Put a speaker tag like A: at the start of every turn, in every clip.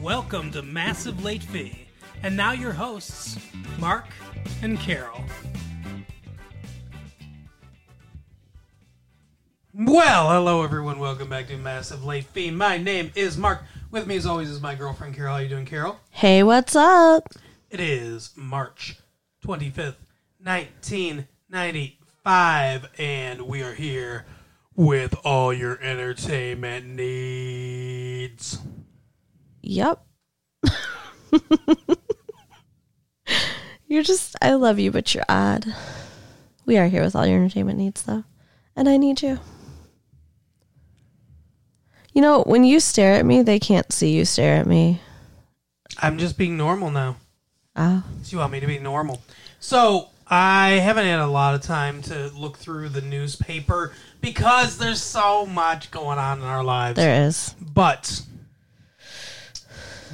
A: Welcome to Massive Late Fee. And now your hosts, Mark and Carol. Well, hello everyone. Welcome back to Massive Late Fee. My name is Mark. With me as always is my girlfriend Carol. How are you doing, Carol?
B: Hey, what's up?
A: It is March 25th, 1995, and we are here with all your entertainment needs.
B: Yep. you're just, I love you, but you're odd. We are here with all your entertainment needs, though. And I need you. You know, when you stare at me, they can't see you stare at me.
A: I'm just being normal now.
B: Oh.
A: So you want me to be normal. So I haven't had a lot of time to look through the newspaper because there's so much going on in our lives.
B: There is.
A: But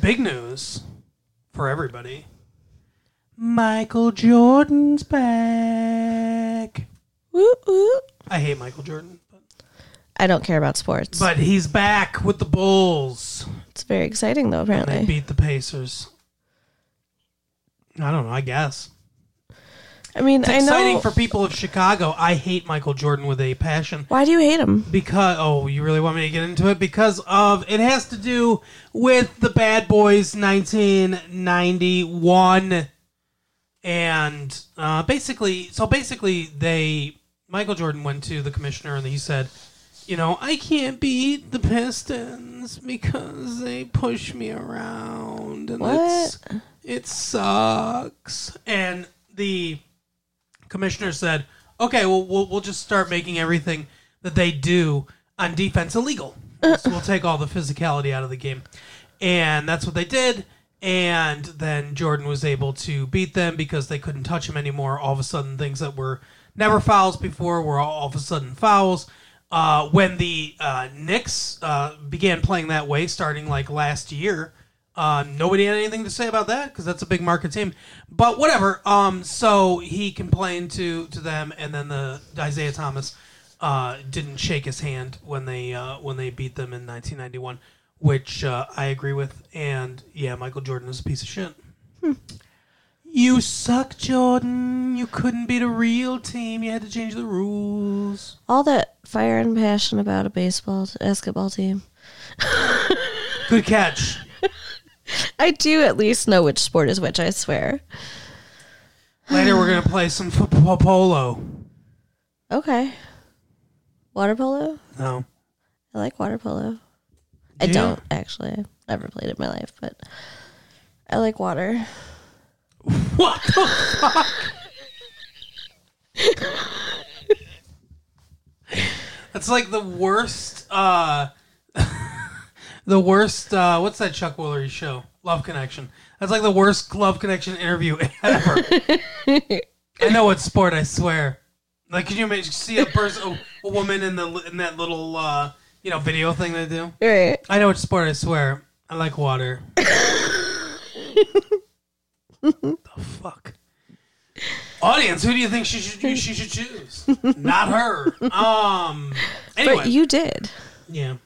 A: big news for everybody. Michael Jordan's back.
B: Woo woo.
A: I hate Michael Jordan, but,
B: I don't care about sports.
A: but he's back with the Bulls.
B: it's very exciting, though,
A: And they beat the Pacers. I don't know, I guess.
B: I mean,
A: It's
B: I
A: exciting
B: know.
A: for people of Chicago. I hate Michael Jordan with a passion.
B: Why do you hate him?
A: because oh you really want me to get into it because of it has to do with the bad boys 1991 and uh, basically so basically they michael jordan went to the commissioner and he said you know i can't beat the pistons because they push me around and it's, it sucks and the commissioner said, "Okay, well, we'll we'll just start making everything that they do on defense illegal. so we'll take all the physicality out of the game." And that's what they did. And then Jordan was able to beat them because they couldn't touch him anymore. All of a sudden, things that were never fouls before were all, of a sudden fouls. Uh, when the uh, Knicks uh, began playing that way, starting like last year, uh, nobody had anything to say about that because that's a big market team. But whatever. Um, so he complained to to them, and then the Isiah Thomas uh, didn't shake his hand when they uh, when they beat them in 1991, which uh, I agree with. And yeah, Michael Jordan is a piece of shit. You suck, Jordan. You couldn't beat a real team. You had to change the rules.
B: All that fire and passion about a baseball, basketball team.
A: Good catch.
B: I do at least know which sport is which, I swear.
A: Later, we're gonna play some football polo.
B: Okay. Water polo?
A: No.
B: I like water polo. I don't actually. I've never played it in my life, but I like water.
A: What the fuck? That's like the worst. uh The worst. uh What's that Chuck Woolery show? Love Connection. That's like the worst Love Connection interview ever. I know what sport. I swear. Like, can you imagine see a person, a, a woman in the in that little uh you know video thing they do?
B: Right.
A: I know which sport. I swear. I like water. the fuck. Audience, who do you think she should she should choose? Not her. Um. Anyway,
B: But you did.
A: yeah.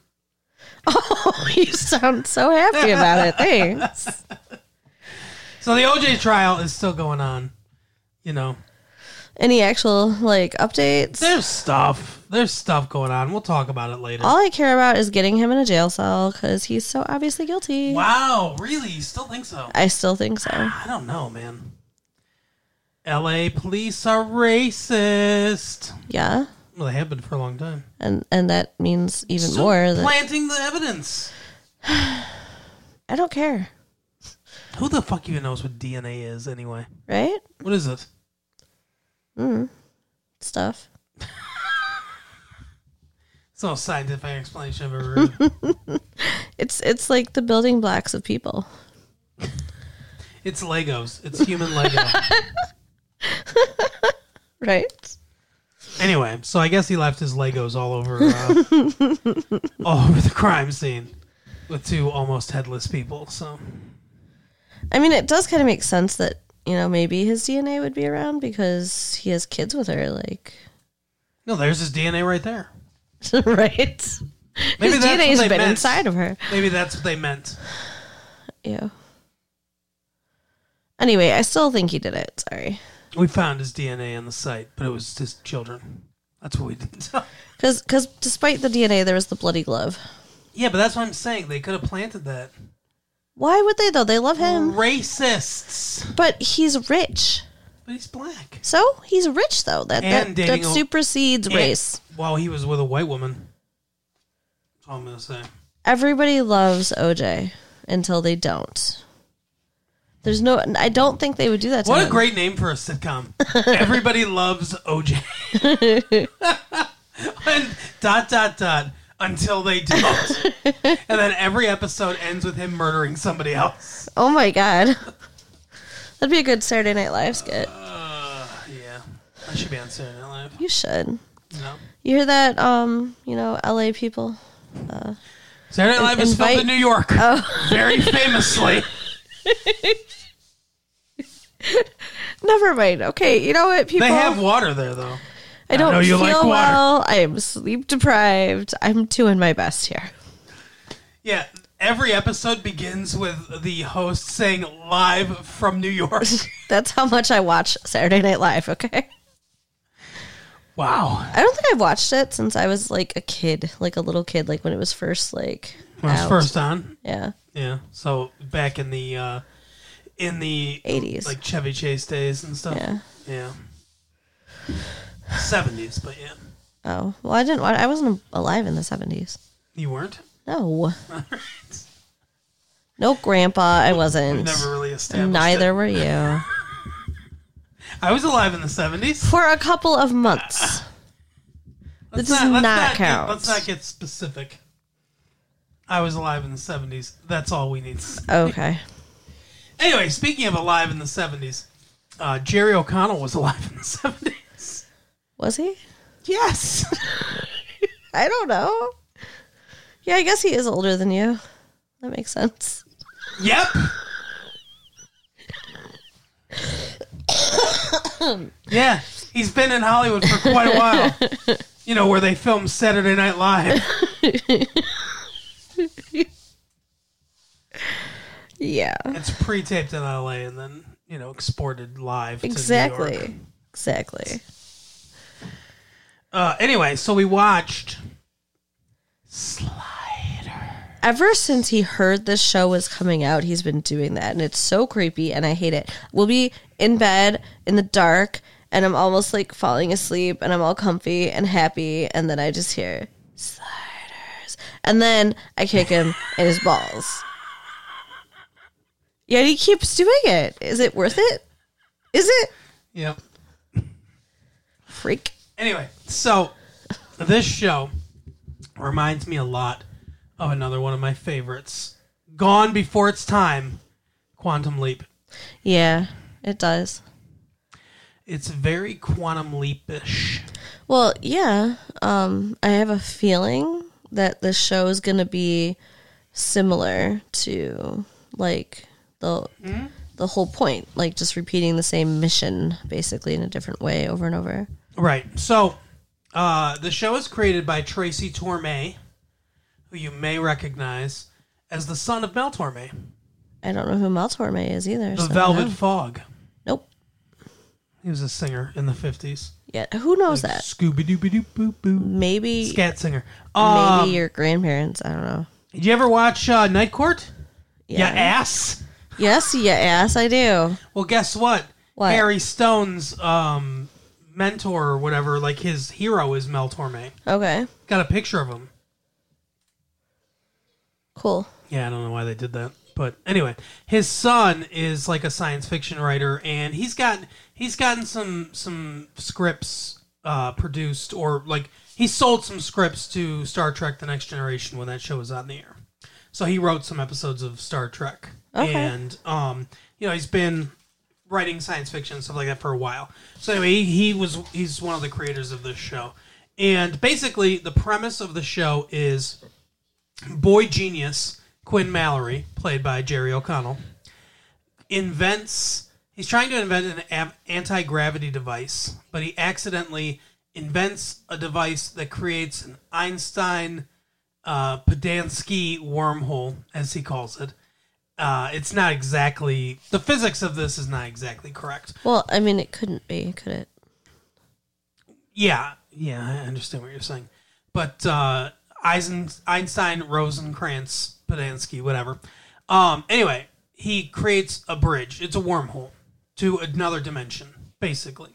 B: Oh, you sound so happy about it. Thanks.
A: So the OJ trial is still going on. You know,
B: Any actual like updates?
A: there's stuff. There's stuff going on. We'll talk about it later.
B: All I care about is getting him in a jail cell because he's so obviously guilty.
A: Wow, really? You still think so?
B: I still think so.
A: Ah, I don't know, man. L.A. police are racist.
B: Yeah,
A: Well, they have been for a long time.
B: and and that means even
A: Still
B: more that
A: planting the evidence.
B: I don't care.
A: Who the fuck even knows what DNA is anyway?
B: Right?
A: What is it? Mm-hmm.
B: Stuff.
A: It's no scientific explanation I've ever heard.
B: It's it's like the building blocks of people.
A: it's Legos. It's human Lego.
B: Right?
A: Anyway, so I guess he left his Legos all over, uh, all over the crime scene with two almost headless people. So
B: I mean, it does kind of make sense that you know maybe his DNA would be around because he has kids with her. Like,
A: no, there's his DNA right there.
B: right?
A: Maybe
B: his
A: that's what
B: DNA's been
A: meant.
B: inside of her.
A: Maybe that's what they meant.
B: Yeah. Anyway, I still think he did it. Sorry.
A: We found his DNA on the site, but it was his children. That's what we didn't.
B: Because cause despite the DNA, there was the bloody glove.
A: yeah, but that's what I'm saying. They could have planted that.
B: Why would they, though? They love him.
A: Racists.
B: But he's rich.
A: But he's black.
B: So he's rich, though. That,
A: And
B: that,
A: dating
B: that
A: a-
B: supersedes
A: And-
B: race.
A: Well, he was with a white woman. That's all I'm gonna say.
B: Everybody loves OJ until they don't. There's no, I don't think they would do that to
A: What a
B: him.
A: great name for a sitcom. Everybody loves OJ. and dot dot dot until they don't. and then every episode ends with him murdering somebody else.
B: Oh my god. That'd be a good Saturday Night Live skit.
A: Uh, yeah. I should be on Saturday Night Live.
B: You should.
A: No.
B: You hear that, um, you know, LA people?
A: Saturday Night Live is filmed
B: Invite-
A: in New York. Very famously.
B: Never mind. Okay, you know what, people?
A: They have water there though.
B: I don't
A: know you
B: feel
A: like water.
B: well. I am sleep deprived. I'm doing my best here.
A: Yeah. Every episode begins with the host saying live from New York.
B: That's how much I watch Saturday Night Live, okay?
A: Wow.
B: I don't think I've watched it since I was like a kid, like a little kid, like when it was first like
A: When it was
B: out.
A: first on.
B: Yeah.
A: Yeah. So back in the uh in the
B: 80s.
A: like Chevy Chase days and stuff.
B: Yeah.
A: Yeah. Seventies, but yeah.
B: Oh. Well, I didn't I wasn't alive in the 70s.
A: You weren't?
B: No. No, grandpa, I wasn't.
A: never really established.
B: Neither
A: it.
B: were you.
A: I was alive in the seventies.
B: For a couple of months.
A: Let's
B: does
A: let's
B: not
A: get-
B: count.
A: let's not get specific. I was alive in the seventies. That's all we need.
B: Okay.
A: Anyway, speaking of alive in the seventies, uh, Jerry O'Connell was alive in the seventies.
B: Was he?
A: Yes.
B: I don't know. Yeah, I guess he is older than you. That makes sense.
A: yep. yeah, he's been in Hollywood for quite a while. You know where they filmed Saturday Night Live.
B: Yeah.
A: It's pre-taped in L.A. and then you know exported live. To New York.
B: Exactly. Exactly.
A: Uh, anyway, so we watched Slider.
B: Ever since he heard this show was coming out, he's been doing that, and it's so creepy, and I hate it. We'll be in bed in the dark, and I'm almost like falling asleep, and I'm all comfy and happy, and then I just hear sliders, and then I kick him in his balls. Yet he keeps doing it. Is it worth it? Is it?
A: Yep.
B: Freak.
A: Anyway, so this show reminds me a lot of another one of my favorites, Gone Before Its Time, Quantum Leap.
B: Yeah, it does.
A: It's very Quantum Leapish.
B: Well, yeah. Um, I have a feeling that the show is going to be similar to like the the whole point, like just repeating the same mission basically in a different way over and over.
A: Right. So, uh, the show is created by Tracy Torme, who you may recognize as the son of Mel Torme,
B: I don't know who Mel Torme is either.
A: the
B: so
A: Velvet
B: no.
A: Fog.
B: Nope.
A: He was a singer in the 50s.
B: Yeah, who knows that?
A: Scooby Dooby Doo Boo Boo.
B: Maybe
A: Scat singer.
B: maybe
A: Um,
B: your grandparents. I don't know.
A: Did you ever watch uh, Night Court?
B: Yeah.
A: Yeah, ass.
B: Yes, yeah, ass. I do.
A: Well, guess what?
B: What?
A: Harry Stone's um, mentor or whatever, like his hero, is Mel Torme.
B: Okay,
A: Got a picture of him.
B: cool.
A: Yeah, I don't know why they did that, but anyway, his son is like a science fiction writer, and he's got he's gotten some some scripts uh, produced, or like he sold some scripts to Star Trek: The Next Generation when that show was on the air. So he wrote some episodes of Star Trek,
B: Okay.
A: and um, you know he's been writing science fiction and stuff like that for a while. So anyway, he, he was he's one of the creators of this show, and basically the premise of the show is boy genius Quinn Mallory, played by Jerry O'Connell, invents. He's trying to invent an anti-gravity device, but he accidentally invents a device that creates an Einstein uh, Podansky wormhole, as he calls it, uh, it's not exactly the physics of this is not exactly correct.
B: Well, I mean, it couldn't be, could it?
A: Yeah, yeah, I understand what you're saying, but uh, Eisen, Einstein, Rosenkrantz, Podansky, whatever. Um, anyway, he creates a bridge. It's a wormhole to another dimension, basically,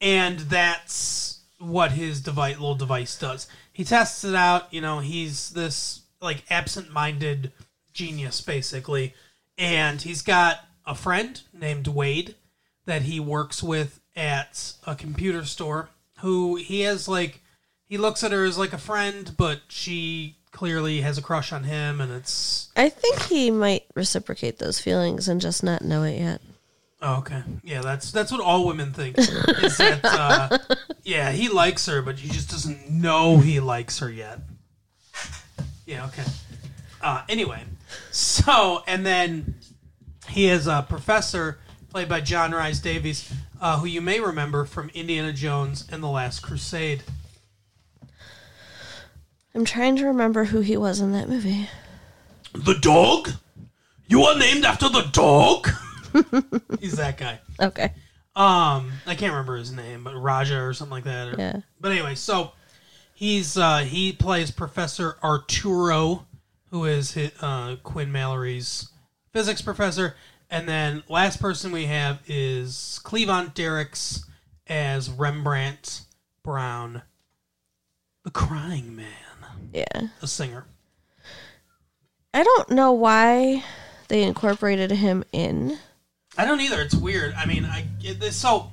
A: and that's what his device, little device does. He tests it out. You know, he's this like absent-minded genius, basically, and he's got a friend named Wade that he works with at a computer store who he has like he looks at her as like a friend but she clearly has a crush on him and it's
B: I think he might reciprocate those feelings and just not know it yet.
A: oh, okay. Yeah that's that's what all women think is that uh, yeah he likes her but he just doesn't know he likes her yet. Yeah okay. Uh, anyway so and then he is a professor played by John Rhys Davies, uh, who you may remember from Indiana Jones and the Last Crusade.
B: I'm trying to remember who he was in that movie.
A: The dog? You are named after the dog? He's that guy.
B: Okay.
A: Um, I can't remember his name, but Raja or something like that. or-
B: Yeah.
A: But anyway, so he's uh, he plays Professor Arturo, who is hi uh, Quinn Mallory's physics professor, and then last person we have is Cleavant Derricks as Rembrandt Brown, the Crying Man,
B: Yeah.
A: a singer.
B: I don't know why they incorporated him in.
A: I don't either. It's weird. I mean, I it, this so,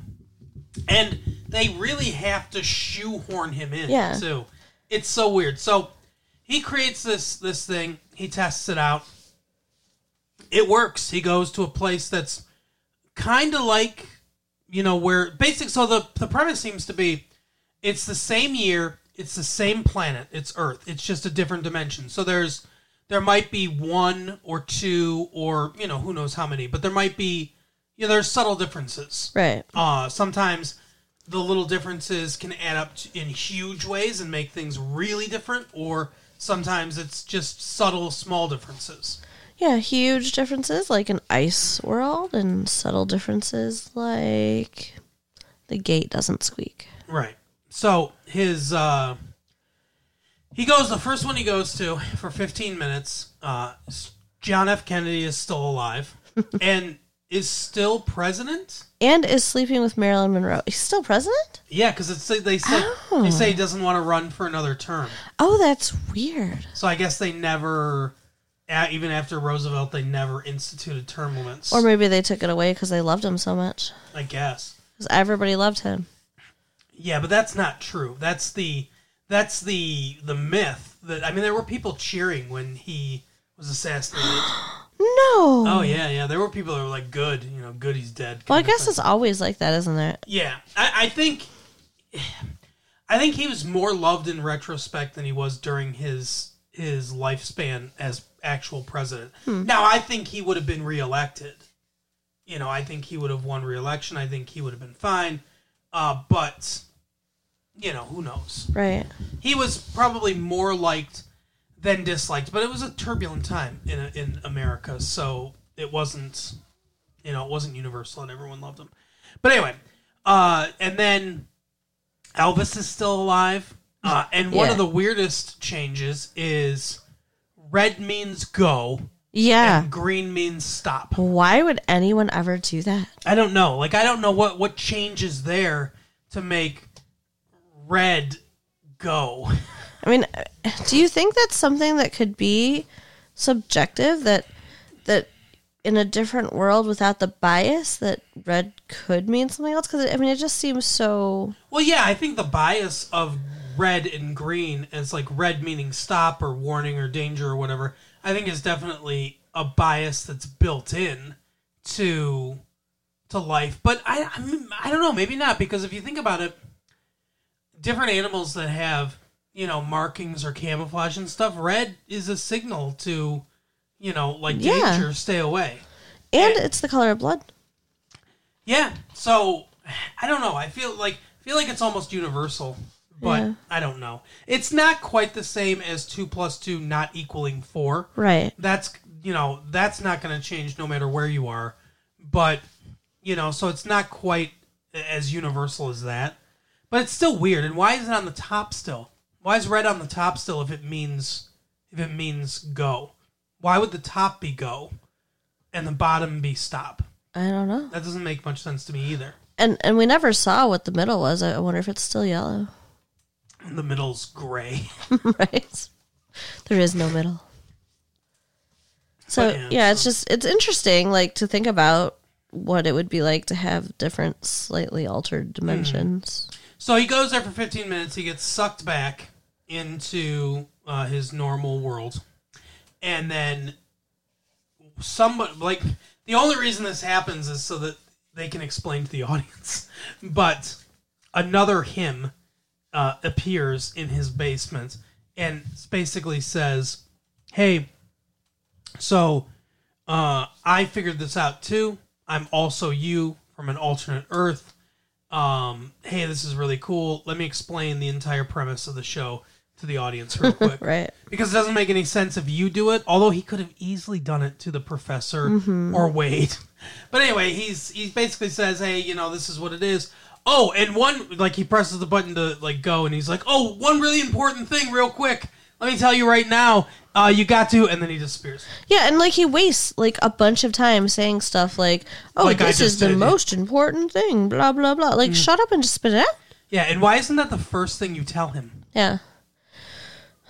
A: and they really have to shoehorn him in
B: Yeah.
A: too. It's so weird. So he creates this this thing. He tests it out. It works. He goes to a place that's kind of like you know where basic. So the the premise seems to be, it's the same year. It's the same planet. It's Earth. It's just a different dimension. So there's there might be one or two or you know who knows how many but there might be you know there's subtle differences
B: Right.
A: uh sometimes the little differences can add up in huge ways and make things really different or sometimes it's just subtle small differences.
B: Yeah, huge differences like an ice world and subtle differences like the gate doesn't squeak.
A: right. So his uh he goes the first one he goes to for 15 minutes uh john f. Kennedy is still alive. And is still president
B: And is sleeping with Marilyn Monroe. He's still president?
A: Yeah, because it's they say they say he oh. doesn't want to run for another term.
B: Oh, that's weird.
A: So I guess they never, even after Roosevelt, they never instituted term limits.
B: Or maybe they took it away because they loved him so much.
A: I guess.
B: Because everybody loved him.
A: Yeah, but that's not true. That's the that's the the myth that I mean there were people cheering when he was assassinated.
B: No.
A: oh yeah, yeah. There were people that were like, "Good, you know, good, he's dead."
B: Well, I guess it's always like that, isn't it?
A: Yeah, I, I think, I think he was more loved in retrospect than he was during his his lifespan as actual president. Now, I think he would have been reelected. You know, I think he would have won reelection. I think he would have been fine. Uh, but you know, who knows?
B: Right.
A: He was probably more liked than disliked, but it was a turbulent time in in America, so it wasn't, you know, it wasn't universal and everyone loved him. But anyway, uh, and then Elvis is still alive, uh, and one
B: Yeah.
A: of the weirdest changes is red means go
B: Yeah.
A: and green means stop.
B: Why would anyone ever do that?
A: I don't know. Like I don't know what what changes there to make red go.
B: I mean, do you think that's something that could be subjective that that in a different world without the bias that red could mean something else cuz I mean it just seems so
A: Well, yeah, I think the bias of red and green as like red meaning stop or warning or danger or whatever, I think is definitely a bias that's built in to to life. But I I, mean, I don't know, maybe not because if you think about it, different animals that have you know markings or camouflage and stuff, red is a signal to you know like
B: Yeah.
A: danger, stay away.
B: and it's the color of blood.
A: Yeah. So I don't know. I feel like feel like it's almost universal, but
B: Yeah.
A: I don't know. It's not quite the same as two plus two not equaling four.
B: Right.
A: That's you know that's not going to change no matter where you are. But you know, so it's not quite as universal as that. But it's still weird. And why is it on the top still? Why is red on the top still if it means if it means go? Why would the top be go and the bottom be stop?
B: I don't know.
A: That doesn't make much sense to me either.
B: And and we never saw what the middle was. I wonder if it's still yellow.
A: And the middle's gray.
B: right? There is no middle. So
A: yeah,
B: yeah, it's just it's interesting, like to think about what it would be like to have different, slightly altered dimensions. Hmm.
A: So he goes there for 15 minutes. He gets sucked back into uh, his normal world, and then somebody like the only reason this happens is so that they can explain to the audience. But another him uh, appears in his basement and basically says, "Hey, so uh, I figured this out too. I'm also you from an alternate Earth." Um, hey, this is really cool. Let me explain the entire premise of the show to the audience real quick.
B: Right.
A: Because it doesn't make any sense if you do it, although he could have easily done it to the professor or Wade. But anyway, he's he basically says, Hey, you know, this is what it is. Oh, and one like he presses the button to like go and he's like, Oh, one really important thing real quick. Let me tell you right now. Uh, you got to and then he disappears.
B: Yeah, and like he wastes like a bunch of time saying stuff like, "Oh,
A: Like I
B: this
A: just
B: is the
A: did, yeah.
B: most important thing." Blah blah blah. Like, shut up and just spit it out.
A: Yeah, and why isn't that the first thing you tell him?
B: Yeah.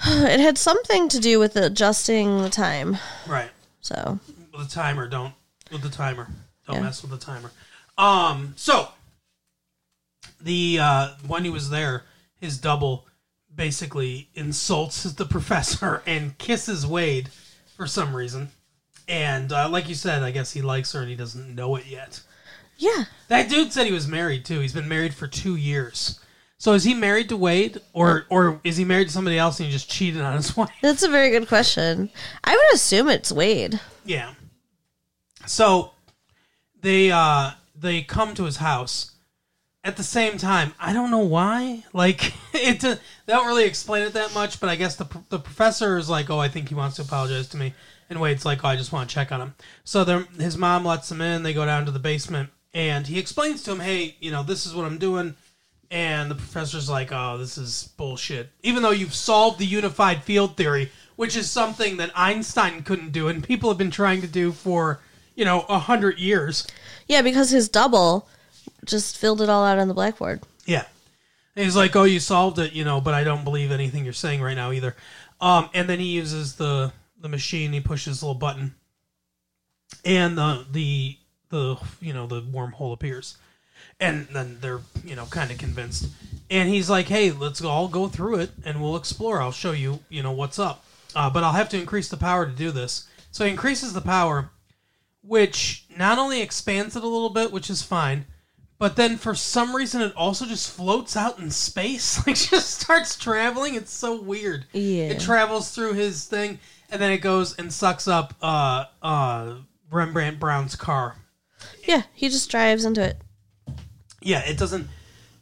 B: It had something to do with adjusting the time.
A: Right.
B: So
A: with the timer. Don't with the timer. Don't
B: Yeah.
A: mess with the timer. Um. So the uh, when he was there, his double basically insults the professor and kisses Wade for some reason. And uh, like you said, I guess he likes her and he doesn't know it yet.
B: yeah,
A: That dude said he was married too. He's been married for two years. So is he married to Wade, or or is he married to somebody else and he just cheated on his wife?
B: that's a very good question. I would assume it's Wade.
A: Yeah. So they uh they come to his house at the same time. I don't know why. Like it they don't really explain it that much, but I guess the the professor is like, "Oh, I think he wants to apologize to me." And Wade's like, "Oh, I just want to check on him." So his mom lets him in. They go down to the basement and he explains to him, "Hey, you know, this is what I'm doing." And the professor's like, "Oh, this is bullshit." Even though you've solved the unified field theory, which is something that Einstein couldn't do, and people have been trying to do for you know a hundred years.
B: Yeah, because his double just filled it all out on the blackboard.
A: Yeah, and he's like, "Oh, you solved it," you know, but I don't believe anything you're saying right now either. Um, and then he uses the the machine. He pushes a little button, and the the the you know the wormhole appears, and then they're you know kind of convinced. And he's like, "Hey, let's all go through it, and we'll explore. I'll show you you know what's up, uh, but I'll have to increase the power to do this." So he increases the power, which not only expands it a little bit, which is fine, but then for some reason it also just floats out in space. Like just starts traveling. It's so weird.
B: Yeah.
A: It travels through his thing and then it goes and sucks up uh uh Rembrandt Brown's car.
B: Yeah, he just drives into it.
A: Yeah, it doesn't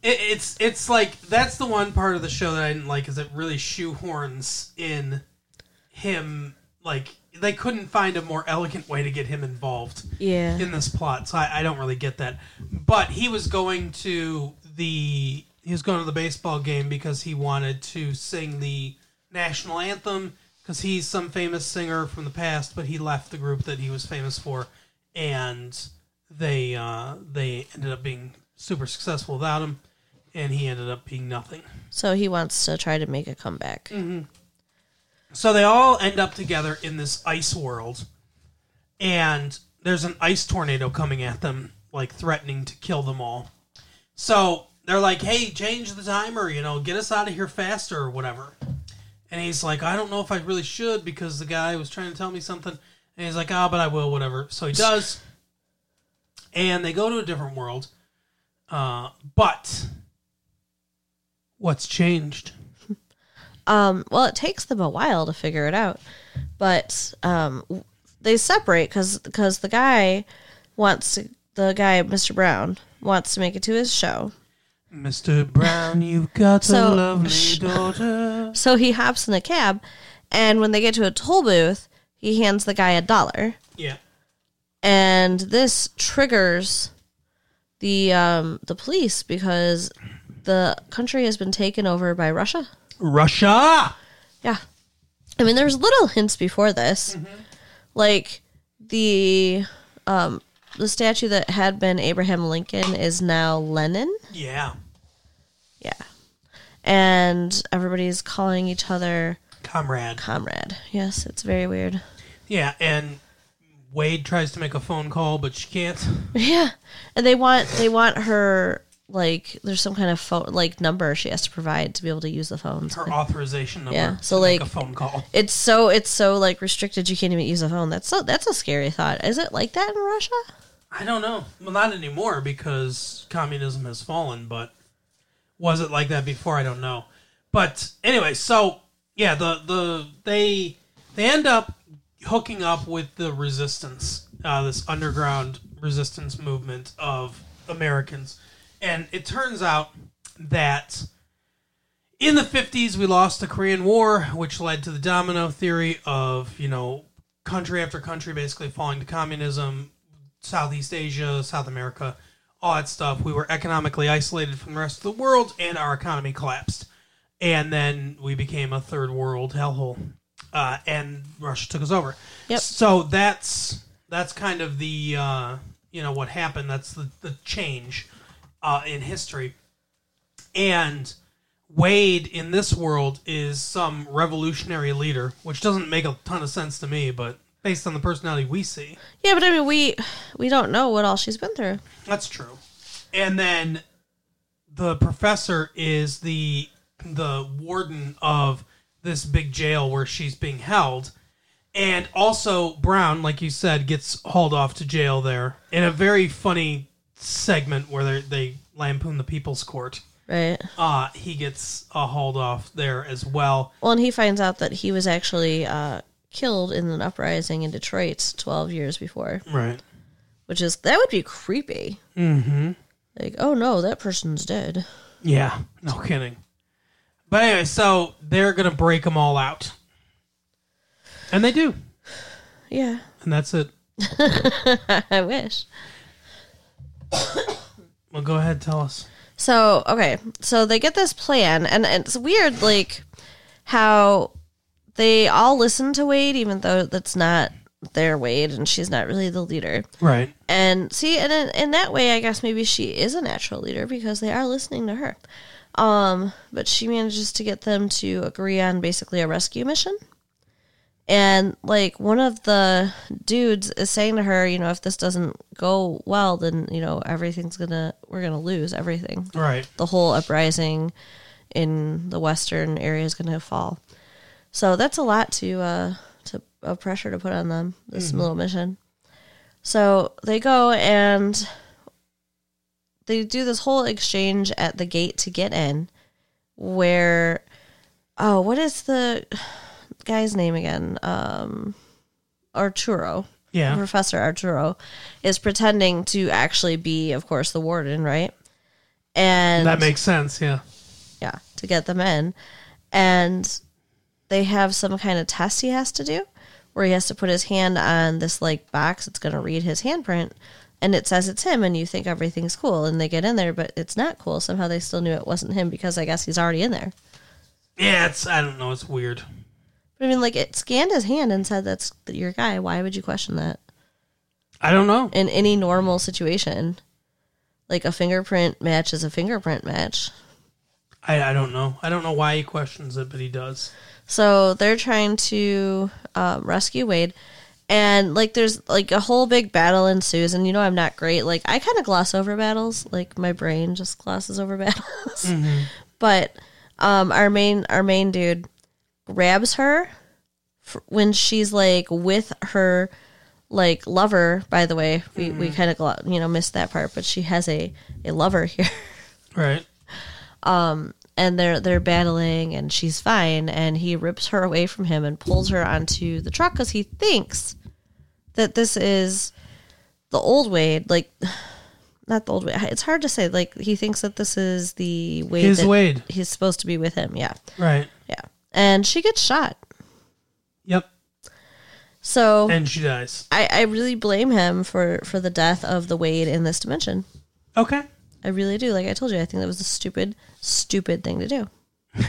A: it, it's it's like that's the one part of the show that I didn't like is it really shoehorns in him like they couldn't find a more elegant way to get him involved.
B: Yeah.
A: in this plot, so I, I don't really get that. But he was going to the he was going to the baseball game because he wanted to sing the national anthem because he's some famous singer from the past, but he left the group that he was famous for, and they uh, they ended up being super successful without him, and he ended up being nothing.
B: So he wants to try to make a comeback.
A: So they all end up together in this ice world, and there's an ice tornado coming at them, like threatening to kill them all. So they're like, "Hey, change the timer, you know, get us out of here faster or whatever." And he's like, "I don't know if I really should because the guy was trying to tell me something." And he's like, "Ah, but I will, whatever." So he does, and they go to a different world. Uh, but what's changed?
B: Um, well, it takes them a while to figure it out, but um, they separate because the guy wants to. The guy, Mr. Brown, wants to make it to his show,
A: Mr. Brown, you've got
B: So-
A: a lovely daughter.
B: so he hops in a cab, and when they get to a toll booth, he hands the guy a dollar,
A: Yeah.
B: and this triggers the um, the police because the country has been taken over by Russia.
A: Russia.
B: Yeah. I mean, there's little hints before this. Like the um the statue that had been Abraham Lincoln is now Lenin.
A: Yeah.
B: Yeah. And everybody's calling each other
A: Comrade.
B: comrade. Yes, it's very weird.
A: Yeah, and Wade tries to make a phone call, but she can't.
B: Yeah. And they want they want her like there's some kind of phone like number she has to provide to be able to use the phone.
A: Her authorization number.
B: Yeah, so, like-
A: a phone call.
B: It's so it's so like restricted you can't even use a phone. That's so that's a scary thought. Is it like that in Russia?
A: I don't know. Well, not anymore because communism has fallen. But was it like that before? I don't know. But anyway, so yeah, the the they they end up hooking up with the resistance, uh, this underground resistance movement of Americans, and it turns out that in the 50s we lost the korean war which led to the domino theory of you know country after country basically falling to communism southeast asia south america all that stuff. We were economically isolated from the rest of the world and our economy collapsed. And then we became a third world hellhole uh, and russia took us over.
B: Yep.
A: so that's that's kind of the uh, you know what happened. That's the, the change uh, in history and Wade in this world is some revolutionary leader, which doesn't make a ton of sense to me, but based on the personality we see,
B: Yeah, but I mean we we don't know what all she's been through.
A: that's true. And then the professor is the the warden of this big jail where she's being held. And also Brown, like you said, gets hauled off to jail there in a very funny segment where they they lampoon the people's court.
B: Right.
A: uh, he gets uh, hauled off there as well.
B: Well, and he finds out that he was actually uh, killed in an uprising in Detroit 12 years before,
A: Right.
B: which is that would be creepy. Mm-hmm. Like, oh no, that person's dead.
A: Yeah. No kidding. But anyway, so they're gonna break them all out, and they do,
B: Yeah,
A: and that's it.
B: I wish.
A: Well, go ahead, tell us.
B: So okay, so they get this plan, and, it's weird, like how they all listen to Wade, even though that's not their Wade, and she's not really the leader.
A: Right.
B: And see, and in, in that way, I guess maybe she is a natural leader because they are listening to her. Um, but she manages to get them to agree on basically a rescue mission. And like one of the dudes is saying to her, you know, if this doesn't go well, then you know everything's gonna we're gonna lose everything.
A: Right.
B: The whole uprising in the western area is gonna fall. So that's a lot to uh to of pressure to put on them. This little mission. So they go and they do this whole exchange at the gate to get in where oh, what is the guy's name again? Um Arturo.
A: Yeah.
B: Professor Arturo is pretending to actually be, of course, the warden, right? And
A: That makes sense. Yeah.
B: yeah, to get them in. And they have some kind of test he has to do where he has to put his hand on this like box that's going to read his handprint and it says it's him and you think everything's cool and they get in there but it's not cool somehow they still knew it wasn't him because i guess he's already in there
A: Yeah. It's. I don't know. It's weird.
B: But i mean like it scanned his hand and said that's your guy why would you question that
A: I don't know.
B: in any normal situation like a fingerprint match is a fingerprint match
A: I, I don't know. I don't know why he questions it, but he does.
B: So they're trying to um, rescue Wade, and like there's like a whole big battle ensues. And you know I'm not great. Like I kind of gloss over battles. Like my brain just glosses over battles. But um, our main our main dude grabs her when she's like with her like lover. By the way, we we kind of glo- you know missed that part, but she has a a lover here.
A: Right.
B: Um and they're they're battling and she's fine and he rips her away from him and pulls her onto the truck because he thinks that this is the old Wade like not the old Wade it's hard to say like he thinks that this is the Wade
A: His Wade.
B: he's supposed to be with him yeah
A: Right.
B: yeah and she gets shot
A: Yep.
B: So
A: and she dies.
B: I, I really blame him for for the death of the Wade in this dimension.
A: Okay.
B: I really do. Like I told you, I think that was a stupid, stupid thing to do.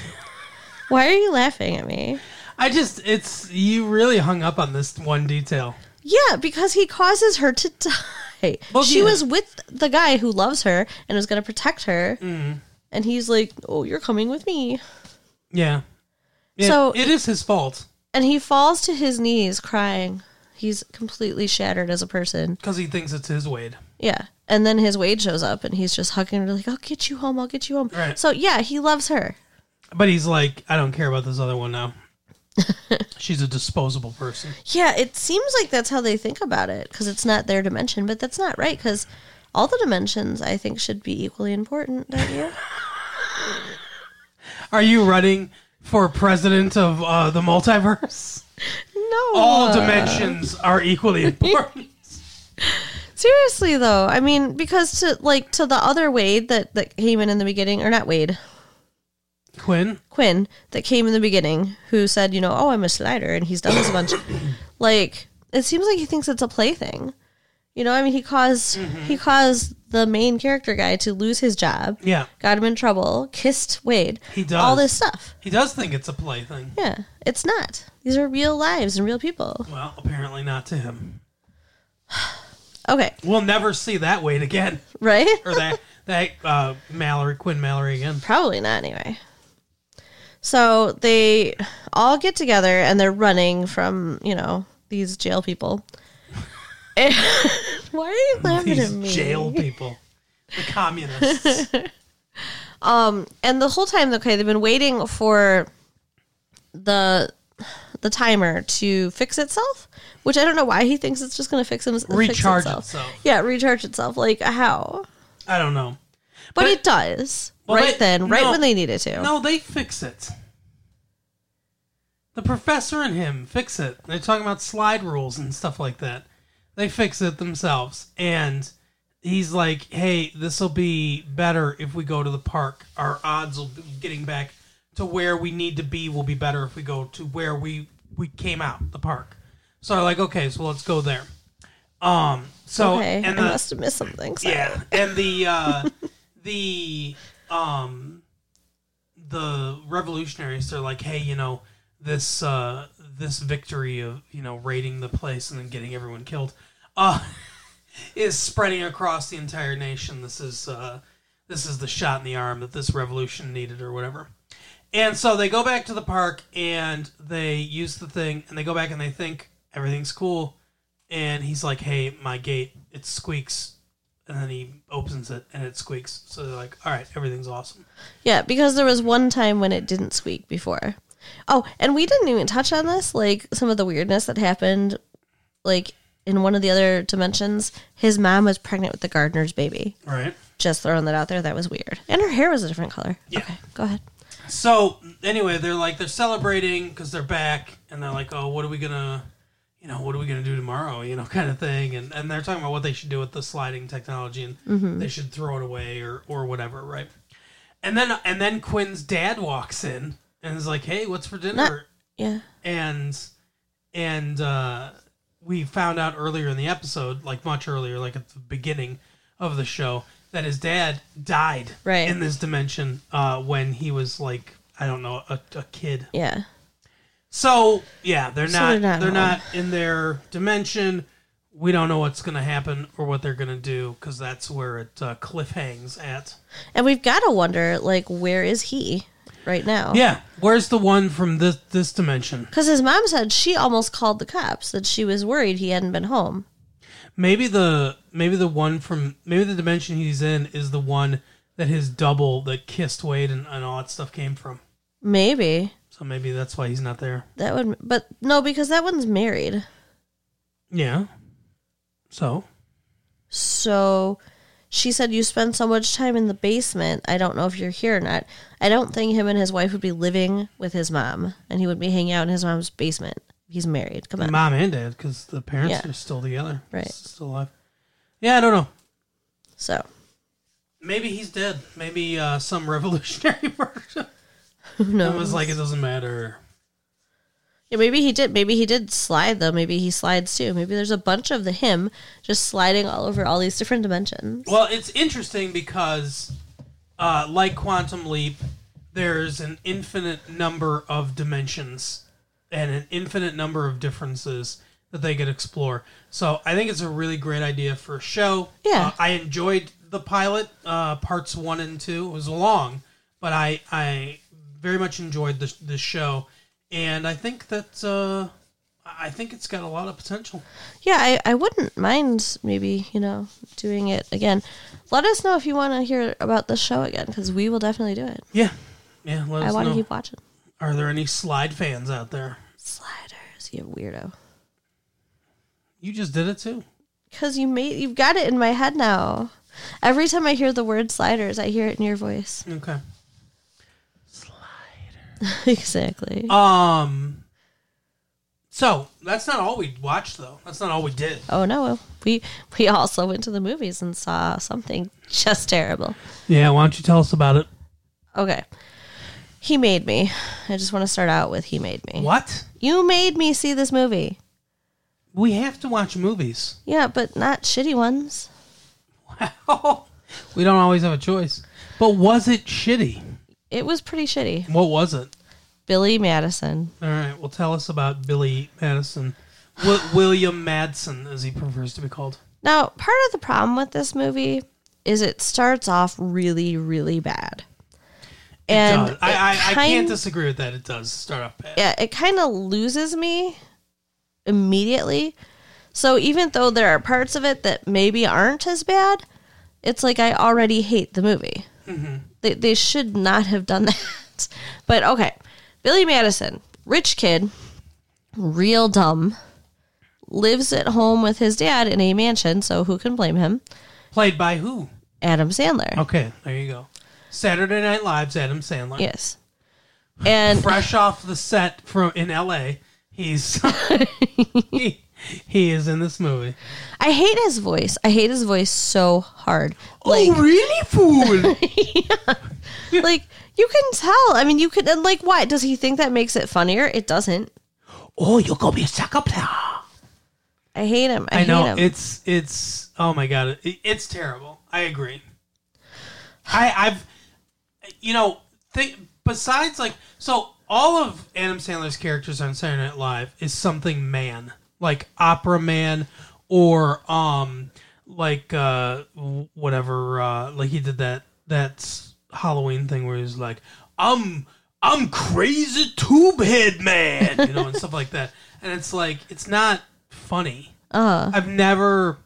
B: Why are you laughing at me?
A: I just it's you really hung up on this one detail.
B: Yeah, because he causes her to die.
A: Well,
B: she
A: yeah.
B: was with the guy who loves her and was going to protect her,
A: Mm-hmm.
B: and he's like, "Oh, you're coming with me."
A: Yeah.
B: So-
A: it is his fault
B: And he falls to his knees crying. He's completely shattered as a person.
A: because he thinks it's his Wade.
B: Yeah. And then his Wade shows up and he's just hugging her like, I'll get you home, I'll get you home.
A: Right.
B: So yeah, he loves her.
A: But he's like, I don't care about this other one now. She's a disposable person.
B: Yeah, it seems like that's how they think about it because it's not their dimension, but that's not right because all the dimensions I think should be equally important, don't you?
A: Are you running for president of uh, the multiverse?
B: No.
A: All dimensions are equally important.
B: Seriously though, I mean, because to like to the other Wade that that came in in the beginning, or not Wade,
A: Quinn,
B: Quinn that came in the beginning, who said, you know, oh, I'm a slider, and he's done this a bunch. like, it seems like he thinks it's a plaything. You know, I mean, he caused
A: Mm-hmm.
B: he caused the main character guy to lose his job,
A: yeah,
B: got him in trouble, kissed Wade,
A: He does.
B: all this stuff.
A: he does think it's a plaything.
B: Yeah, it's not. These are real lives and real people.
A: Well, apparently not to him.
B: Okay,
A: We'll never see that Wade again,
B: right?
A: or that that uh, Mallory Quinn Mallory again.
B: Probably not anyway. So they all get together and they're running from, you know, these jail people. Why are you laughing
A: These
B: at me?
A: jail people, the communists.
B: Um, and the whole time, okay, they've been waiting for the the timer to fix itself, which I don't know why he thinks it's just going to fix, him,
A: Recharge
B: itself.
A: itself.
B: Yeah, recharge itself. Like how?
A: I don't know.
B: But,
A: But-
B: it does.
A: Well,
B: right
A: they-
B: then, right
A: no.
B: when they need it to.
A: No, they fix it. The professor and him fix it. They're talking about slide rules and stuff like that. They fix it themselves. And he's like, hey, this will be better if we go to the park. Our odds of getting back to where we need to be will be better if we go to where we, we came out, the park. So I'm like, okay, so let's go there. Um, so,
B: okay, I
A: and the,
B: must have missed something. Sorry.
A: yeah, and the uh, the um the revolutionaries they're like, hey, you know, this uh this victory of you know raiding the place and then getting everyone killed uh is spreading across the entire nation. This is uh this is the shot in the arm that this revolution needed or whatever. And so they go back to the park and they use the thing and they go back and they think everything's cool. And he's like, hey, my gate, it squeaks. And then he opens it and it squeaks. So they're like, all right, everything's awesome.
B: Yeah, because there was one time when it didn't squeak before. Oh, and we didn't even touch on this, like some of the weirdness that happened, like in one of the other dimensions. His mom was pregnant with the gardener's baby.
A: Right.
B: Just throwing that out there. That was weird. And her hair was a different color.
A: Yeah.
B: Okay, go ahead.
A: So anyway, they're like, they're celebrating because they're back. And they're like, oh, what are we going to, you know, what are we to do tomorrow? You know, kind of thing. And, and they're talking about what they should do with the sliding technology and mm-hmm. they should throw it away or, or whatever. Right. And then, and then Quinn's dad walks in and is like, hey, what's for dinner?
B: Not- Yeah.
A: and and uh, we found out earlier in the episode, like much earlier, like at the beginning of the show, that his dad died
B: Right.
A: in this dimension uh, when he was like I don't know a, a kid.
B: Yeah.
A: So yeah, they're
B: So
A: not
B: they're
A: they're
B: not
A: not, in their dimension. We don't know what's going to happen or what they're going to do because that's where it uh, cliff hangs at.
B: And we've got to wonder, like, where is he right now?
A: Yeah, where's the one from this this dimension?
B: Because his mom said she almost called the cops, that she was worried he hadn't been home.
A: Maybe the maybe the one from maybe the dimension he's in is the one that his double that kissed Wade and, and all that stuff came from.
B: Maybe.
A: So maybe that's why he's not there.
B: That would, but no, because that one's married.
A: Yeah. So
B: So she said you spend so much time in the basement. I don't know if you're here or not. I don't think him and his wife would be living with his mom, and he would be hanging out in his mom's basement. He's married. Come on.
A: mom and dad because the parents
B: Yeah.
A: are still together.
B: Right.
A: Still alive. Yeah, I don't know.
B: So
A: Maybe he's dead. Maybe uh, some revolutionary version
B: who knows?
A: was like it doesn't matter.
B: Yeah, maybe he did. Maybe he did slide though. Maybe he slides too. Maybe there's a bunch of the him just sliding all over all these different dimensions.
A: Well, it's interesting because, uh, like Quantum Leap, there's an infinite number of dimensions and an infinite number of differences that they could explore. So I think it's a really great idea for a show.
B: Yeah.
A: Uh, I enjoyed the pilot, uh, parts one and two. It was long, but I I very much enjoyed the the show, and I think that uh, I think it's got a lot of potential.
B: Yeah, I, I wouldn't mind maybe you know doing it again. Let us know if you want to hear about the show again because we will definitely do it.
A: Yeah, yeah. Let
B: I want to keep watching.
A: Are there any slide fans out there?
B: Sliders, you weirdo.
A: You just did it too.
B: Because you made you've got it in my head now. Every time I hear the word sliders, I hear it in your voice.
A: Okay.
B: exactly.
A: Um. So that's not all we watched, though. That's not all we did.
B: Oh no, we we also went to the movies and saw something just terrible.
A: Yeah. Why don't you tell us about it?
B: Okay. He made me. I just want to start out with he made me.
A: What?
B: You made me see this movie.
A: We have to watch movies.
B: Yeah, but not shitty ones. Wow.
A: We don't always have a choice. But was it shitty?
B: It was pretty shitty.
A: What was it?
B: Billy Madison.
A: All right. Well, tell us about Billy Madison, Wi- William Madsen, as he prefers to be called.
B: Now, part of the problem with this movie is it starts off really, really bad. And
A: Does. I, I,
B: it
A: I
B: kind-
A: can't disagree with that. It does start off bad.
B: yeah, it kind of loses me immediately. So even though there are parts of it that maybe aren't as bad, it's like I already hate the movie. Mm-hmm. They, they should not have done that. But okay, Billy Madison, rich kid, real dumb, lives at home with his dad in a mansion. So who can blame him?
A: Played by who?
B: Adam Sandler.
A: Okay, there you go. Saturday Night Live's Adam Sandler.
B: Yes. And
A: fresh off the set from in L.A. He's he, he is in this movie.
B: I hate his voice. I hate his voice so hard. Oh, like,
A: oh, really, fool?
B: like you can tell. I mean, you could and like why does he think that makes it funnier? It doesn't.
A: oh, you're gonna be a soccer player.
B: I hate him. I,
A: I know
B: him.
A: it's it's oh my god, it, it's terrible. I agree. I I've you know think besides like so all of Adam Sandler's characters on Saturday Night Live is something man like opera man or um like uh whatever uh like he did that that Halloween thing where he's like I'm I'm crazy tube head man you know and stuff like that and it's like it's not funny.
B: uh,
A: I've never,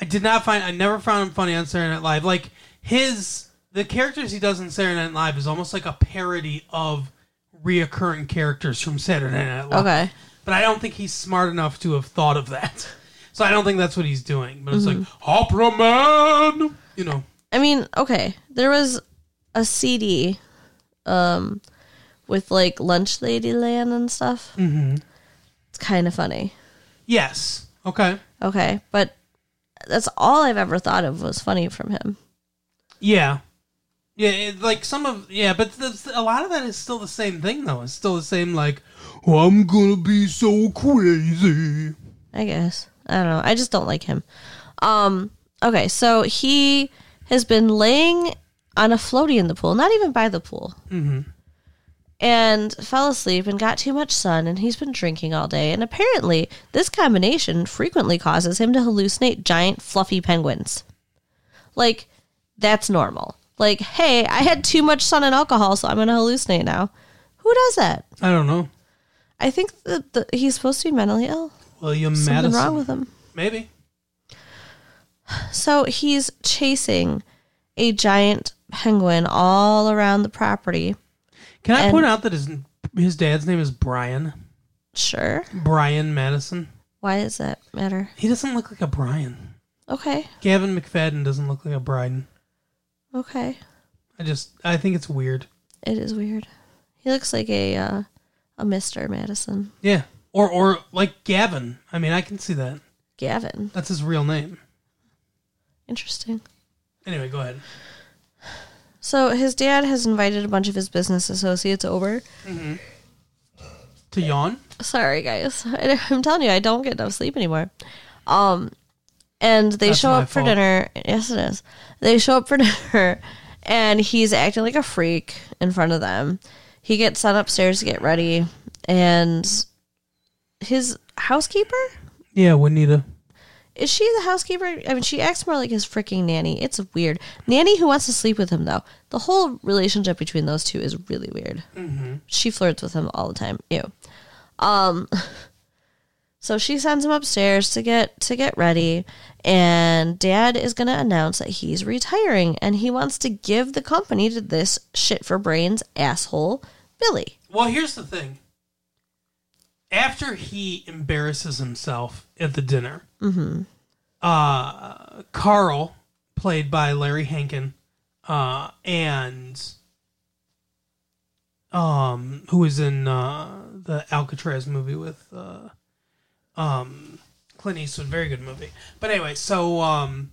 A: I did not find, I never found him funny on Saturday Night Live. Like his, the characters he does on Saturday Night Live is almost like a parody of reoccurring characters from Saturday Night Live.
B: okay.
A: But I don't think he's smart enough to have thought of that. So I don't think that's what he's doing. But it's like Opera Man, you know.
B: I mean, okay. There was a CD, um, with like Lunch Lady Land and stuff. Mm-hmm. It's kind of funny.
A: Yes. Okay.
B: Okay, but that's all I've ever thought of was funny from him.
A: Yeah. Yeah, it, like some of yeah, but the, a lot of that is still the same thing though. It's still the same like "Oh, I'm gonna be so crazy.
B: I guess. I don't know. I just don't like him. Um okay, so he has been laying on a floaty in the pool, not even by the pool. Mm-hmm. And fell asleep and got too much sun, and he's been drinking all day. And apparently, this combination frequently causes him to hallucinate giant, fluffy penguins. Like, that's normal. Like, hey, I had too much sun and alcohol, so I'm going to hallucinate now. Who does that?
A: I don't know.
B: I think that the, he's supposed to be mentally ill.
A: William
B: Something
A: Madison.
B: wrong with him.
A: Maybe.
B: So he's chasing a giant penguin all around the property.
A: Can I
B: And-
A: point out that his his dad's name is Brian?
B: Sure.
A: Brian Madison.
B: Why does that matter?
A: He doesn't look like a Brian.
B: Okay.
A: Gavin McFadden doesn't look like a Brian.
B: Okay.
A: I just I think it's weird.
B: It is weird. He looks like a uh, a Mr. Madison.
A: Yeah. Or or like Gavin. I mean, I can see that.
B: Gavin.
A: That's his real name.
B: Interesting.
A: Anyway, go ahead.
B: So his dad has invited a bunch of his business associates over.
A: to yawn.
B: Sorry, guys. I'm telling you, I don't get enough sleep anymore. Um, and they
A: That's
B: show up for
A: fault.
B: dinner. Yes, it is. They show up for dinner, and he's acting like a freak in front of them. He gets sent upstairs to get ready, and his housekeeper
A: Yeah, Juanita.
B: is she the housekeeper? I mean, she acts more like his freaking nanny. It's weird. Nanny who wants to sleep with him, though. The whole relationship between those two is really weird. She flirts with him all the time. Ew. Um. So she sends him upstairs to get to get ready, and Dad is going to announce that he's retiring, and he wants to give the company to this shit for brains asshole Billy.
A: Well, here's the thing. After he embarrasses himself at the dinner, uh, Carl, played by Larry Hankin, uh, and um, who was in uh, the Alcatraz movie with uh, um, Clint Eastwood, very good movie. But anyway, so um,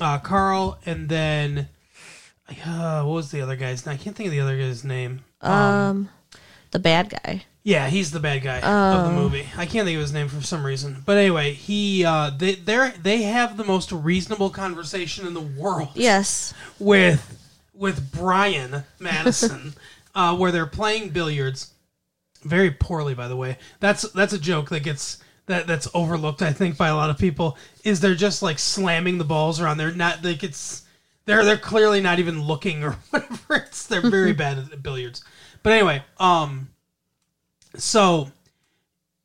A: uh, Carl, and then uh, what was the other guy's name? I can't think of the other guy's name.
B: Um, the bad guy.
A: Yeah, he's the bad guy of the movie. I can't think of his name for some reason. But anyway, he uh they they they have the most reasonable conversation in the world
B: Yes.
A: with with Brian Madison uh where they're playing billiards very poorly by the way. That's that's a joke that gets that that's overlooked I think by a lot of people is they're just like slamming the balls around. They're not like it's they're they're clearly not even looking or whatever. It's they're very bad at billiards. But anyway, um so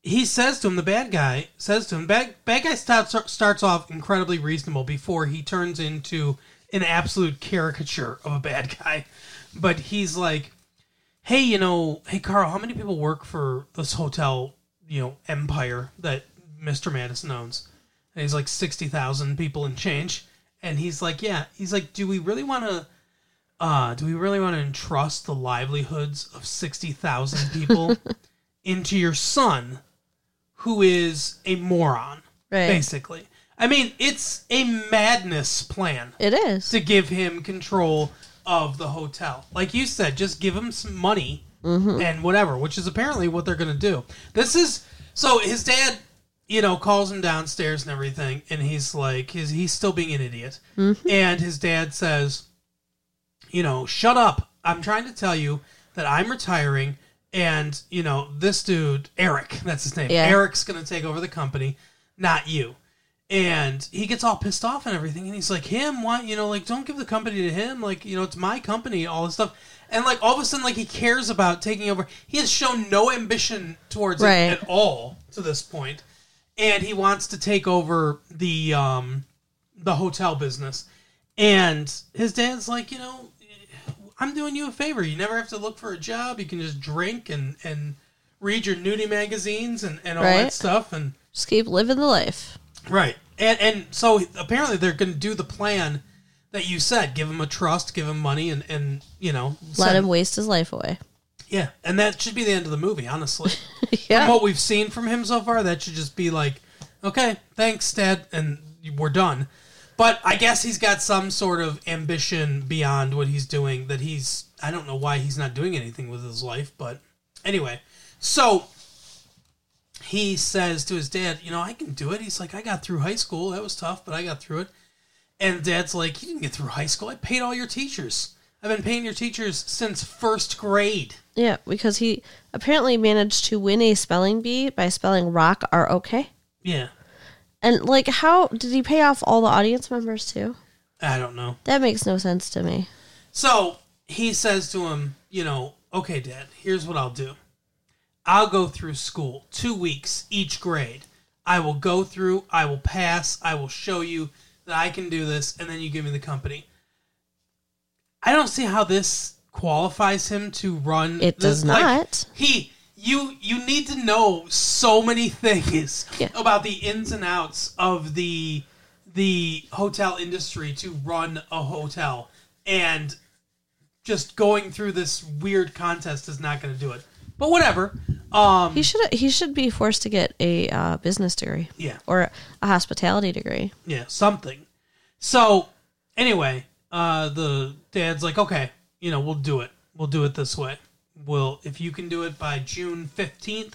A: he says to him, the bad guy says to him, bad, bad guy starts starts off incredibly reasonable before he turns into an absolute caricature of a bad guy. But he's like, hey, you know, hey Carl, how many people work for this hotel, you know, empire that Mr. Madison owns? And he's like sixty thousand people and change. And he's like, yeah. He's like, do we really want to? Uh, do we really want to entrust the livelihoods of sixty thousand people into your son, who is a moron,
B: Right.
A: basically? I mean, it's a madness plan
B: It is.
A: to give him control of the hotel. Like you said, just give him some money Mm-hmm. and whatever, which is apparently what they're going to do. This is so his dad, you know, calls him downstairs and everything, and he's like, he's, he's still being an idiot. Mm-hmm. And his dad says, you know, shut up. I'm trying to tell you that I'm retiring. And, you know, this dude, Eric, that's his name.
B: Yeah.
A: Eric's going to take over the company, not you and he gets all pissed off and everything and he's like him why you know like don't give the company to him like you know it's my company all this stuff and like all of a sudden like he cares about taking over he has shown no ambition towards
B: Right.
A: it at all to this point and he wants to take over the um the hotel business and his dad's like you know i'm doing you a favor you never have to look for a job you can just drink and and read your nudie magazines and and all that stuff and
B: Just keep living the life.
A: Right. And and so apparently they're going to do the plan that you said. Give him a trust, give him money, and and you know
B: Let
A: send-
B: him waste his life away.
A: Yeah, and that should be the end of the movie. Honestly,
B: yeah.
A: from what we've seen from him so far, that should just be like, okay, thanks, Dad, and we're done. But I guess he's got some sort of ambition beyond what he's doing. That he's I don't know why he's not doing anything with his life, but anyway, so he says to his dad, you know, I can do it. He's like, I got through high school. That was tough, but I got through it. And dad's like, you didn't get through high school. I paid all your teachers. I've been paying your teachers since first grade.
B: Yeah, because he apparently managed to win a spelling bee by spelling rock R O K.
A: Yeah.
B: And like, how did he pay off all the audience members too?
A: I don't know.
B: That makes no sense to me.
A: So he says to him, you know, okay, dad, here's what I'll do. I'll go through school, two weeks each grade. I will go through, I will pass, I will show you that I can do this, and then you give me the company. I don't see how this qualifies him to run.
B: It
A: this-
B: does
A: like,
B: not.
A: he, you, you need to know so many things
B: Yeah.
A: about the ins and outs of the the hotel industry to run a hotel, and just going through this weird contest is not going to do it. But whatever. Um,
B: He should he should be forced to get a uh, business degree
A: yeah,
B: or a hospitality degree.
A: yeah, something. So anyway, uh, the dad's like, okay, you know, we'll do it. We'll do it this way. will if you can do it by June 15th,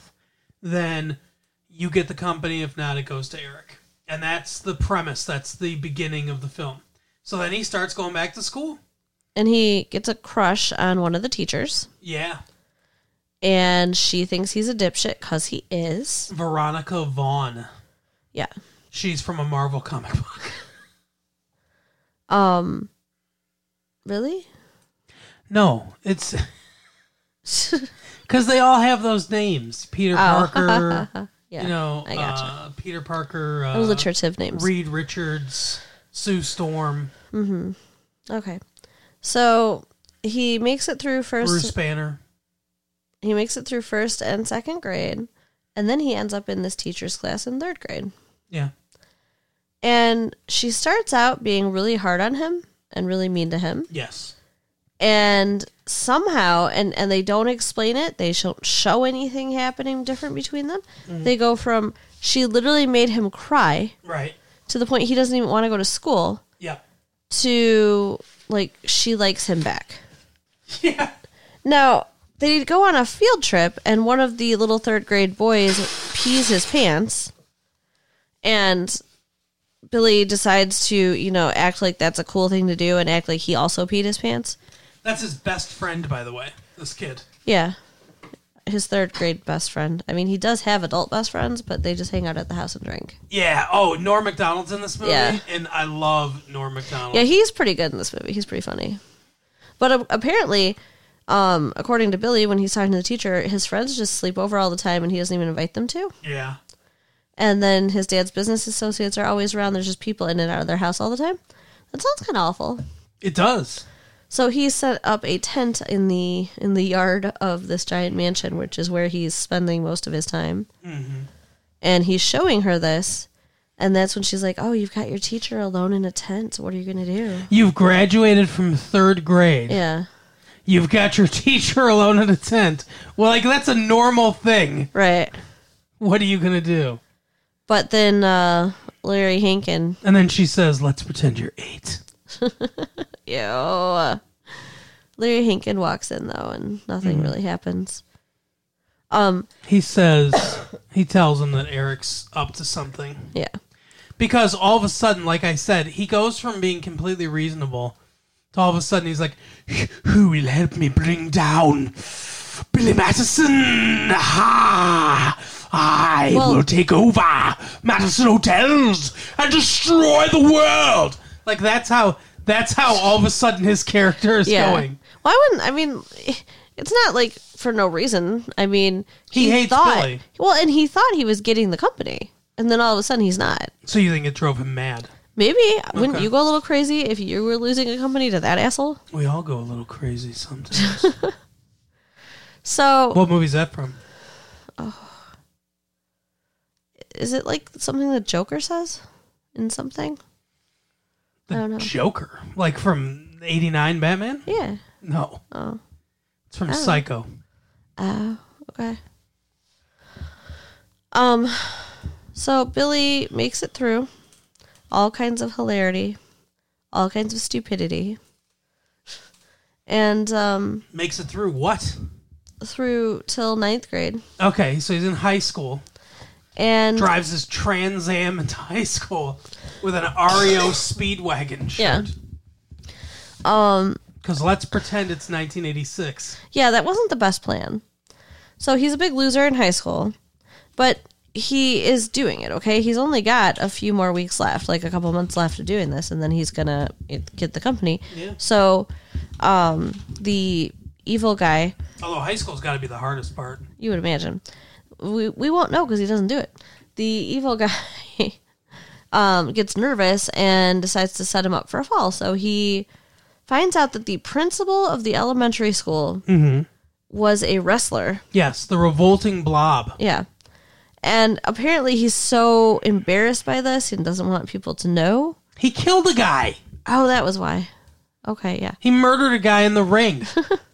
A: then you get the company. If not, it goes to Eric. And that's the premise. That's the beginning of the film. So then he starts going back to school.
B: And he gets a crush on one of the teachers.
A: Yeah.
B: And she thinks he's a dipshit because he is.
A: Veronica Vaughn.
B: Yeah.
A: She's from a Marvel comic book.
B: Um, really?
A: No, it's because they all have those names. Peter
B: Oh.
A: Parker,
B: yeah.
A: you know,
B: I gotcha.
A: uh, Peter Parker, uh,
B: Alliterative names.
A: Reed Richards, Sue Storm, Mm-hmm.
B: Okay. So he makes it through first.
A: Bruce Banner.
B: He makes it through first and second grade, and then he ends up in this teacher's class in third grade.
A: Yeah.
B: And she starts out being really hard on him and really mean to him.
A: Yes.
B: And somehow, and, and they don't explain it, they don't show anything happening different between them. Mm. They go from she literally made him cry
A: Right.
B: to the point he doesn't even want to go to school
A: Yeah.
B: to like she likes him back.
A: Yeah.
B: Now, they go on a field trip, and one of the little third grade boys pees his pants. And Billy decides to, you know, act like that's a cool thing to do and act like he also peed his pants.
A: That's his best friend, by the way. This kid.
B: Yeah. His third grade best friend. I mean, he does have adult best friends, but they just hang out at the house and drink.
A: Yeah. Oh, Norm Macdonald's in this movie,
B: Yeah.
A: and I love Norm Macdonald.
B: Yeah, he's pretty good in this movie. He's pretty funny. But uh, apparently, um, according to Billy, when he's talking to the teacher, his friends just sleep over all the time and he doesn't even invite them to.
A: yeah.
B: And then his dad's business associates are always around. There's just people in and out of their house all the time. That sounds kind of awful.
A: It does.
B: So he set up a tent in the in the yard of this giant mansion, which is where he's spending most of his time. And he's showing her this, and that's when she's like, "Oh, you've got your teacher alone in a tent. What are you gonna do?"
A: You've graduated from third grade.
B: Yeah,
A: You've got your teacher alone in a tent. Well, like that's a normal thing.
B: right.
A: What are you gonna do?
B: But then uh, Larry Hankin,
A: And then she says, "Let's pretend you're eight.
B: ew. Larry Hankin walks in though, and nothing really happens. Um,
A: He says, he tells him that Eric's up to something.
B: yeah.
A: Because all of a sudden, like I said, he goes from being completely reasonable all of a sudden he's like, Who will help me bring down Billy Madison? Ha! I
B: Well-
A: will take over Madison Hotels and destroy the world. Like that's how that's how all of a sudden his character is
B: Yeah.
A: going.
B: Why wouldn't I mean? It's not like for no reason. I mean,
A: He hates
B: thought,
A: Billy.
B: Well, and he thought he was getting the company, and then all of a sudden he's not.
A: So you think it drove him mad?
B: Maybe wouldn't
A: Okay.
B: you go a little crazy if you were losing a company to that asshole?
A: We all go a little crazy sometimes.
B: So
A: what movie's that from?
B: is it like something the Joker says in something?
A: The
B: I don't know.
A: Joker. Like from 89 Batman?
B: Yeah.
A: No.
B: Oh.
A: It's from
B: Oh.
A: Psycho.
B: Oh, okay. Um, so Billy makes it through all kinds of hilarity, all kinds of stupidity, and um,
A: Makes it through what?
B: through till ninth grade.
A: Okay, so he's in high school.
B: And
A: Drives his Trans Am into high school with an REO Speedwagon shirt. Yeah.
B: Um,
A: Because let's pretend it's 1986.
B: yeah, that wasn't the best plan. So he's a big loser in high school, but he is doing it. Okay, he's only got a few more weeks left, like a couple months left of doing this, and then he's gonna get the company.
A: Yeah.
B: So, um, the evil guy,
A: Although high school's got to be the hardest part.
B: you would imagine, we we won't know because he doesn't do it. The evil guy, um, gets nervous and decides to set him up for a fall. So he finds out that the principal of the elementary school was a wrestler.
A: Yes, the revolting blob.
B: Yeah. And apparently he's so embarrassed by this and doesn't want people to know.
A: He killed a guy.
B: Oh, that was why. Okay, yeah.
A: He murdered a guy in the ring.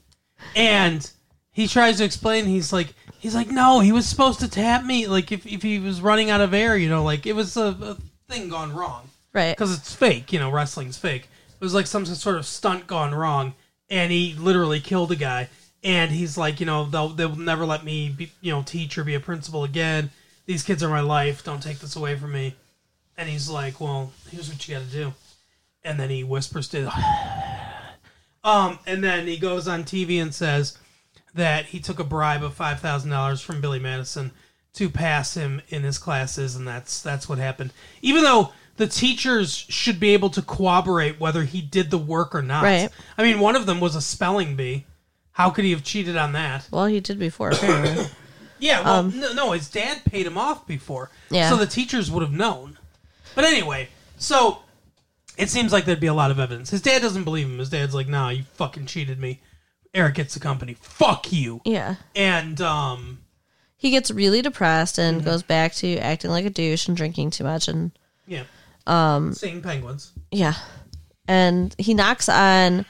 A: and he tries to explain he's like he's like no, he was supposed to tap me like if if he was running out of air, you know, like it was a, a thing gone wrong.
B: Right.
A: Cuz it's fake, you know, wrestling's fake. It was like some sort of stunt gone wrong and he literally killed a guy and he's like, you know, they'll they'll never let me be, you know, teach or be a principal again. These kids are my life. Don't take this away from me. And he's like, well, here's what you got to do. And then he whispers to, um, and then he goes on TV and says that he took a bribe of five thousand dollars from Billy Madison to pass him in his classes, and that's that's what happened. Even though the teachers should be able to corroborate whether he did the work or not.
B: Right.
A: I mean, one of them was a spelling bee. How could he have cheated on that?
B: Well, he did before, apparently.
A: Yeah, well, no, no, his dad paid him off before.
B: Yeah.
A: So the teachers would have known. But anyway, so it seems like there'd be a lot of evidence. His dad doesn't believe him. His dad's like, nah, you fucking cheated me. Eric gets the company. Fuck you.
B: yeah.
A: And, um,
B: He gets really depressed and
A: Mm-hmm.
B: goes back to acting like a douche and drinking too much and
A: yeah. Um, Seeing penguins.
B: yeah. And he knocks on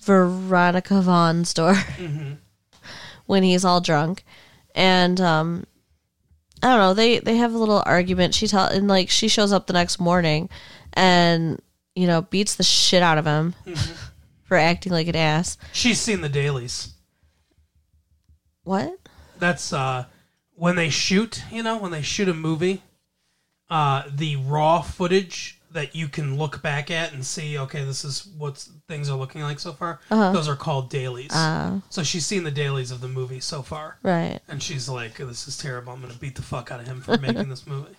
B: Veronica Vaughn's door
A: Mm-hmm.
B: when he's all drunk. And um I don't know, they they have a little argument. She tell and like she shows up the next morning and you know, beats the shit out of him
A: Mm-hmm.
B: for acting like an ass.
A: She's seen the dailies.
B: What?
A: That's, uh, when they shoot, you know, when they shoot a movie, uh, the raw footage that you can look back at and see, okay, this is what things are looking like so far. Those are called dailies.
B: Uh,
A: so she's seen the dailies of the movie so far,
B: right.
A: and she's like, "This is terrible. I'm gonna beat the fuck out of him for making this movie."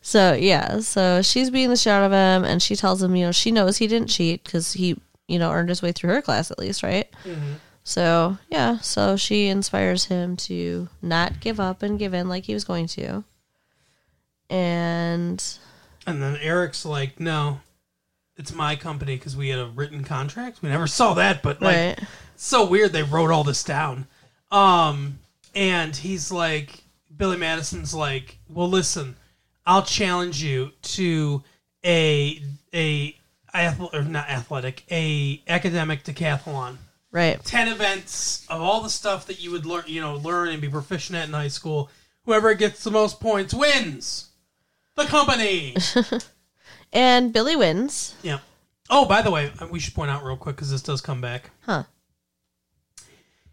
B: So yeah, so she's beating the shit out of him, and she tells him, you know, she knows he didn't cheat because he, you know, earned his way through her class at least, right? So yeah, so she inspires him to not give up and give in like he was going to, and
A: And then Eric's like, "No, it's my company because we had a written contract. We never saw that, but like,
B: right,
A: so weird they wrote all this down." Um, and he's like, Billy Madison's like, "Well, listen, I'll challenge you to a a athle- or not athletic, a academic decathlon."
B: right,
A: 10 events of all the stuff that you would learn, you know, learn and be proficient at in high school. Whoever gets the most points wins. The company.
B: and Billy wins.
A: yeah. Oh, by the way, we should point out real quick because this does come back.
B: Huh.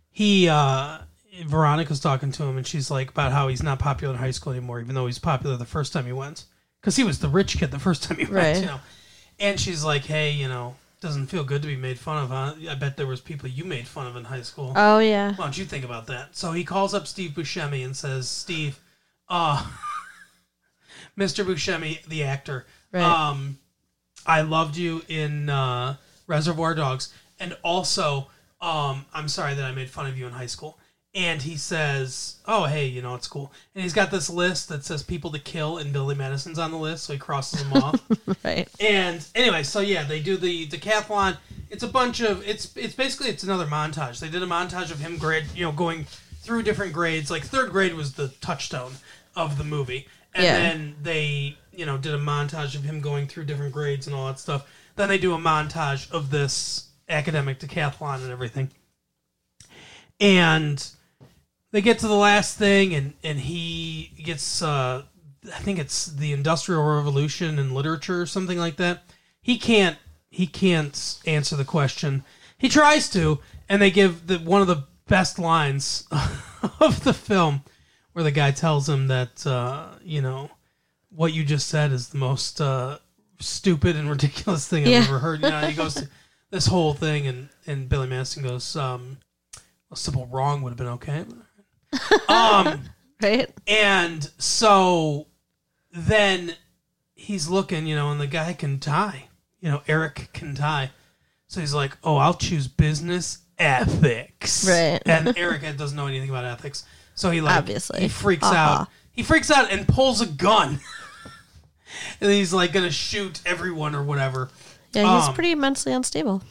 A: He, uh, Veronica's talking to him and she's like about how he's not popular in high school anymore, even though he's popular the first time he went. Because he was the rich kid the first time he went,
B: Right.
A: you know. And she's like, hey, you know, doesn't feel good to be made fun of, huh? I bet there was people you made fun of in high school.
B: Oh yeah,
A: Why don't you think about that? So he calls up Steve Buscemi and says, Steve, uh, Mr. Buscemi, the actor,
B: Right.
A: um, I loved you in uh, Reservoir Dogs, and also, um, I'm sorry that I made fun of you in high school. And he says, "Oh, hey, you know it's cool." And he's got this list that says people to kill, and Billy Madison's on the list, so he crosses them off.
B: right,
A: And anyway, so yeah, they do the decathlon. It's a bunch of it's it's basically it's another montage. They did a montage of him grade, you know, going through different grades. Like third grade was the touchstone of the movie, and
B: Yeah.
A: then they you know did a montage of him going through different grades and all that stuff. Then they do a montage of this academic decathlon and everything. And they get to the last thing, and and he gets uh, I think it's the Industrial Revolution in literature or something like that. He can't he can't answer the question. He tries to, and they give the one of the best lines of the film, where the guy tells him that uh, you know what you just said is the most uh, stupid and ridiculous thing I've
B: Yeah.
A: ever heard. You know, he goes to this whole thing, and and Billy Madison goes, um, "A simple wrong would have been okay." um,
B: right.
A: and so then he's looking, you know, and the guy can tie. You know, Eric can tie. So he's like, "Oh, I'll choose business ethics."
B: Right.
A: And Eric doesn't know anything about ethics, so he like
B: Obviously.
A: he freaks
B: Uh-huh.
A: out. He freaks out and pulls a gun. and he's like gonna shoot everyone or whatever.
B: Yeah, he's
A: Um,
B: pretty immensely unstable.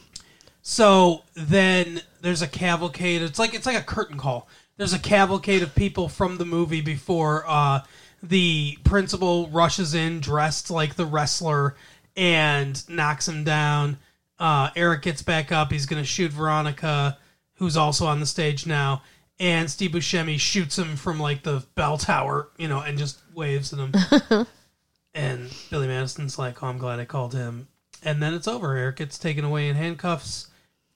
A: So then there's a cavalcade. It's like it's like a curtain call. There's a cavalcade of people from the movie before uh, the principal rushes in dressed like the wrestler and knocks him down. Uh, Eric gets back up. He's going to shoot Veronica, who's also on the stage now. And Steve Buscemi shoots him from like the bell tower, you know, and just waves at him. and Billy Madison's like, "Oh, I'm glad I called him." And then it's over. Eric gets taken away in handcuffs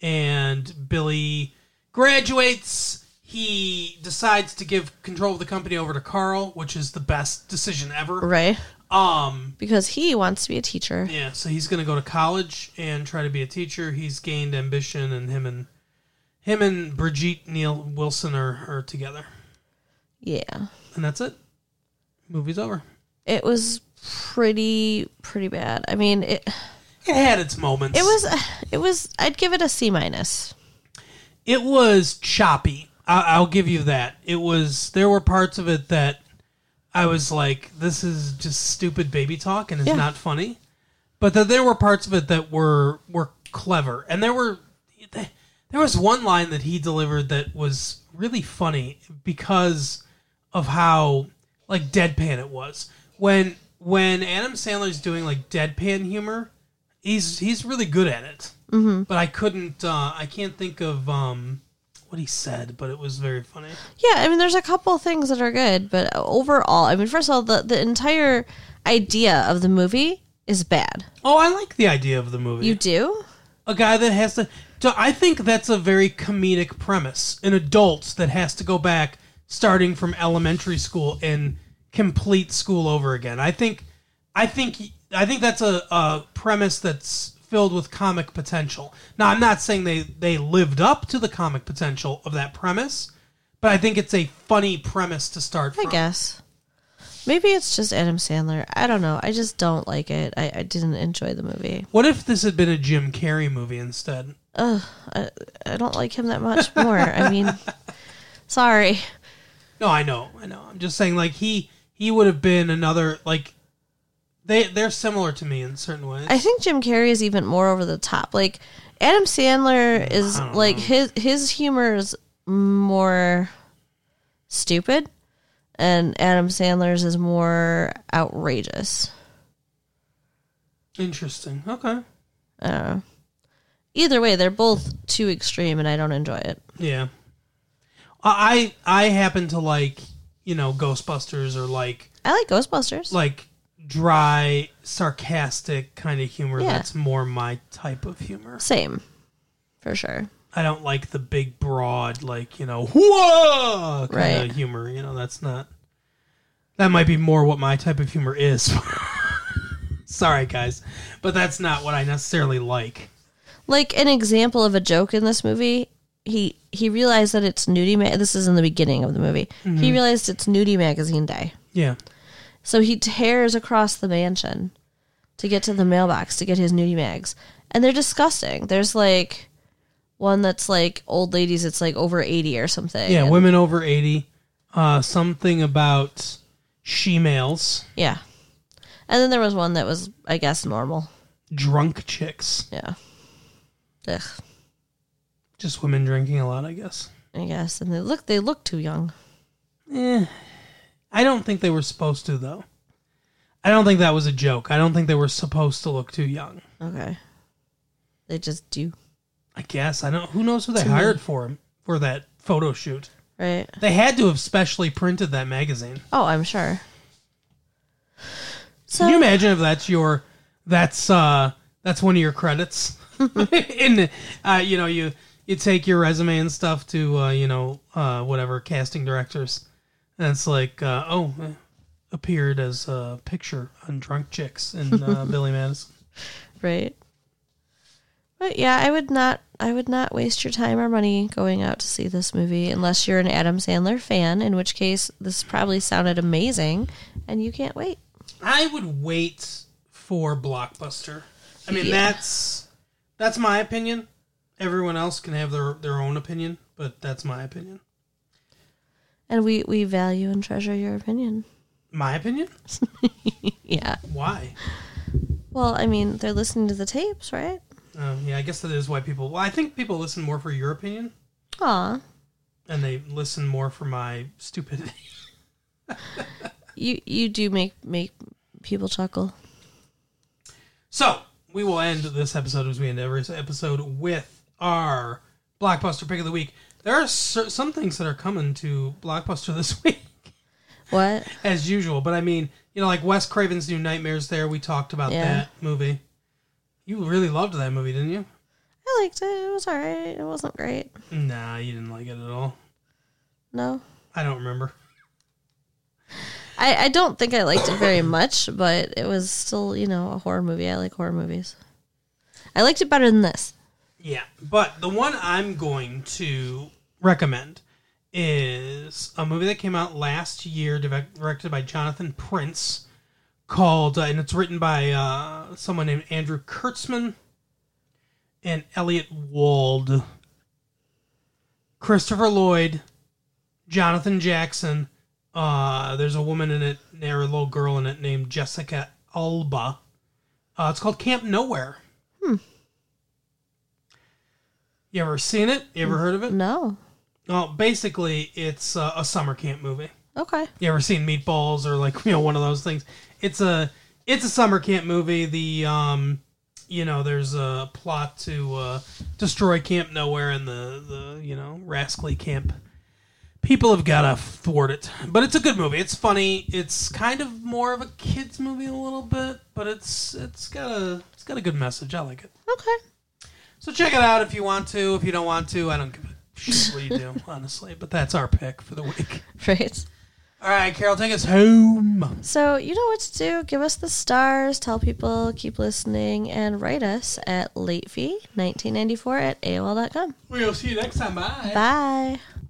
A: and Billy graduates. He decides to give control of the company over to Carl, which is the best decision ever.
B: Right.
A: Um,
B: Because he wants to be a teacher.
A: yeah, so he's going to go to college and try to be a teacher. He's gained ambition, and him and him and Bridgette Neil Wilson are, are together,
B: Yeah.
A: and that's it. Movie's over.
B: It was pretty pretty bad. I mean, it
A: It had its moments.
B: it was it was I'd give it a C minus.
A: it was choppy. I- I'll give you that. It was. There were parts of it that I was like, "This is just stupid baby talk and it's
B: Yeah.
A: not funny." But then there were parts of it that were were clever, and there were there was one line that he delivered that was really funny because of how like deadpan it was when when Adam Sandler's doing like deadpan humor. He's he's really good at it
B: Mm-hmm.
A: but I couldn't. Uh, I can't think of um, what he said, but it was very funny.
B: Yeah, I mean, there's a couple things that are good, but overall, I mean, first of all, the the entire idea of the movie is bad.
A: Oh, I like the idea of the movie.
B: You do?
A: a guy that has to, to. I think that's a very comedic premise. An adult that has to go back, starting from elementary school and complete school over again. I think. I think. I think that's a, a premise that's filled with comic potential. Now, I'm not saying they they lived up to the comic potential of that premise, but I think it's a funny premise to start
B: I
A: from.
B: guess. Maybe it's just Adam Sandler. I don't know. I just don't like it. I, I didn't enjoy the movie.
A: What if this had been a Jim Carrey movie instead?
B: Ugh, I, I don't like him that much more. I mean, sorry.
A: No, I know, I know. I'm just saying, like he he would have been another like they they're similar to me in certain ways.
B: I think Jim Carrey is even more over the top. Like Adam Sandler is like his his humor is more stupid, and Adam Sandler's is more outrageous.
A: Interesting. Okay.
B: I don't know. Either way, they're both too extreme, and I don't enjoy it.
A: Yeah. I I happen to like you know Ghostbusters or like
B: I like Ghostbusters.
A: like dry sarcastic kind of humor.
B: Yeah.
A: That's more my type of humor.
B: Same, for sure.
A: I don't like the big broad like you know whoa kind
B: Right.
A: of humor. You know that's not. That might be more what my type of humor is. Sorry, guys, but that's not what I necessarily like.
B: Like an example of a joke in this movie, he he realized that it's nudie. Ma- this is in the beginning of the movie. He realized it's nudie magazine day,
A: Yeah,
B: so he tears across the mansion to get to the mailbox to get his nudie mags, and they're disgusting. There's like one that's like old ladies. It's like over eighty or something.
A: yeah,
B: and-
A: women over eighty. Uh, something about she males,
B: yeah. And then there was one that was, I guess, normal.
A: drunk chicks,
B: Yeah. Ugh,
A: just women drinking a lot, I guess.
B: I guess. And they look they look too young.
A: Eh, I don't think they were supposed to though. I don't think that was a joke. I don't think they were supposed to look too young.
B: Okay. They just do.
A: I guess I don't. Who knows who they
B: To me.
A: hired for him for that photo shoot?
B: Right.
A: They had to have specially printed that magazine.
B: Oh, I'm sure. So
A: Can you imagine if that's your that's uh that's one of your credits? In uh, you know you you take your resume and stuff to uh, you know uh, whatever casting directors, and it's like uh, oh eh, appeared as a picture on Drunk Chicks and uh, Billy Madison.
B: right. But yeah, I would not I would not waste your time or money going out to see this movie unless you're an Adam Sandler fan, in which case this probably sounded amazing and you can't wait.
A: I would wait for Blockbuster. I mean
B: Yeah.
A: that's that's my opinion. Everyone else can have their their own opinion, but that's my opinion.
B: And we we value and treasure your opinion.
A: My opinion?
B: Yeah.
A: Why?
B: Well, I mean, they're listening to the tapes, right?
A: Oh, yeah, I guess that is why people. Well, I think people listen more for your opinion,
B: Aw.
A: and they listen more for my stupidity.
B: You you do make make people chuckle.
A: So we will end this episode as we end every episode with our blockbuster pick of the week. There are some things that are coming to blockbuster this week,
B: What?
A: as usual. But I mean, you know, like Wes Craven's New Nightmares. There, we talked about
B: Yeah.
A: that movie. You really loved that movie, didn't you?
B: I I liked it. It was alright. It wasn't great.
A: Nah, you didn't like it at all.
B: No.
A: I don't remember.
B: I, I don't think I liked it very much, but it was still, you know, a horror movie. I like horror movies. I liked it better than this.
A: Yeah, but the one I'm going to recommend is a movie that came out last year, directed by Jonathan Prince, called, uh, and it's written by uh, someone named Andrew Kurtzman and Elliot Wald. Christopher Lloyd, Jonathan Jackson. Uh, there's a woman in it, there a little girl in it named Jessica Alba. Uh, it's called Camp Nowhere. Hmm. You ever seen it? You ever heard of it?
B: No.
A: Well, basically, it's uh, a summer camp movie.
B: Okay.
A: You ever seen Meatballs or like you know one of those things? It's a it's a summer camp movie. The um, you know, there's a plot to uh, destroy Camp Nowhere and the the you know rascally camp. People have got to thwart it, but it's a good movie. It's funny. It's kind of more of a kids movie a little bit, but it's it's got a it's got a good message. I like it.
B: Okay.
A: So check it out if you want to. If you don't want to, I don't give a shit what you do, honestly. But that's our pick for the week.
B: Right.
A: All right, Carol, take us home.
B: So you know what to do. Give us the stars. Tell people. Keep listening. And write us at latefee1994 at AOL.com.
A: We'll see you next time. Bye.
B: Bye.